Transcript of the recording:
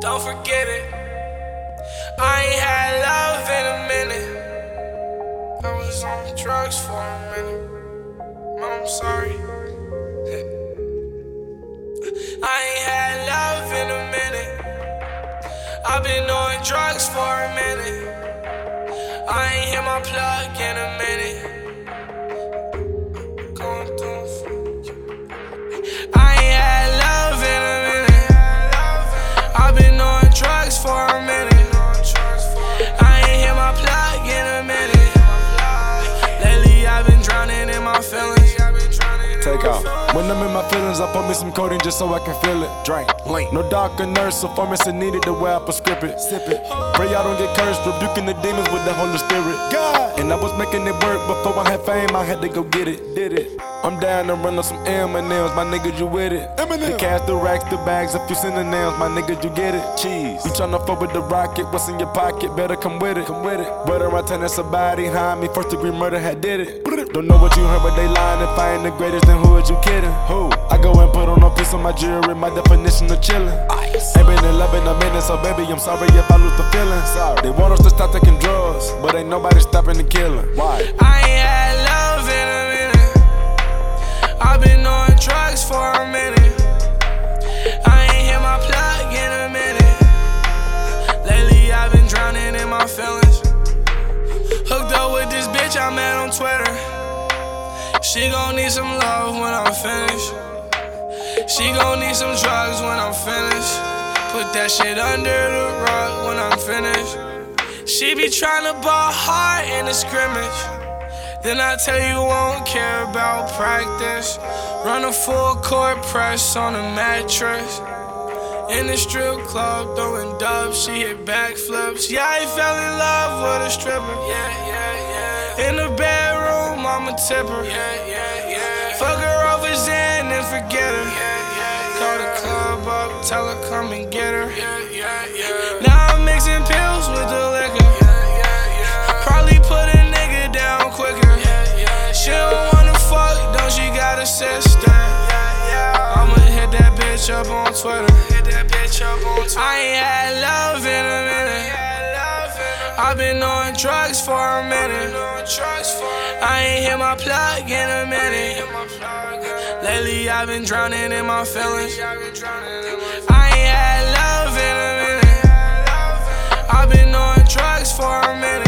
Don't forget it. I ain't had love in a minute. I was on drugs for a minute. I'm sorry. I ain't had love in a minute. I've been on drugs for a minute. I ain't hit my plug in a minute. When I'm in my feelings, I put me some codeine just so I can feel it. Drink, link. No doctor, nurse, or pharmacy needed the way I prescribe it. Sip it. Pray I don't get cursed, rebuking the demons with the Holy Spirit. God. And I was making it work before I had fame. I had to go get it. Did it. I'm down to run up some M&M's, my nigga, you with it? M&M's. The cash, the racks, the bags, a few synonyms, my nigga, you get it? Cheese. You tryna fuck with the rocket? What's in your pocket? Better come with it. Come with it. Whether I turn that somebody behind me, first degree murder had did it. Don't know what you heard, but they lying. If I ain't the greatest, then who is you kidding? Who? I go and put on a piece of my jewelry, my definition of chillin'. Ain't been in love in a minute, so baby, I'm sorry if I lose the feeling. Sorry. They want us to stop taking drugs, but ain't nobody stopping the killing. Why? I ain't had love in a minute. I've been on drugs for a minute. I ain't hit my plug in a minute. Lately I've been drowning in my feelings. Hooked up with this bitch I met on Twitter. She gon' need some love when I'm finished. She gon' need some drugs when I'm finished. Put that shit under the rug when I'm finished. She be tryna ball hard in the scrimmage. Then I tell you won't care about practice. Run a full court press on a mattress. In the strip club, throwing dubs, she hit backflips. Yeah, I fell in love with a stripper. Yeah, yeah, yeah. In the bedroom, I'm a tipper. Yeah, yeah, yeah. Fuck her over Zen and forget her. Yeah, yeah, Call the club up, tell her come and get her. Yeah, yeah, yeah. Now I'm mixing pills with the liquor. Yeah, yeah, yeah. Probably put a nigga down quicker. Yeah, yeah, She don't wanna fuck, don't she got a sister? Yeah, yeah. I'ma hit that bitch up on Twitter. Hit that bitch up on Twitter. I ain't had love in a minute. I've been on drugs for a minute. I ain't hit my plug in a minute. Lately I've been drowning in my feelings. I ain't had love in a minute. I've been on drugs for a minute.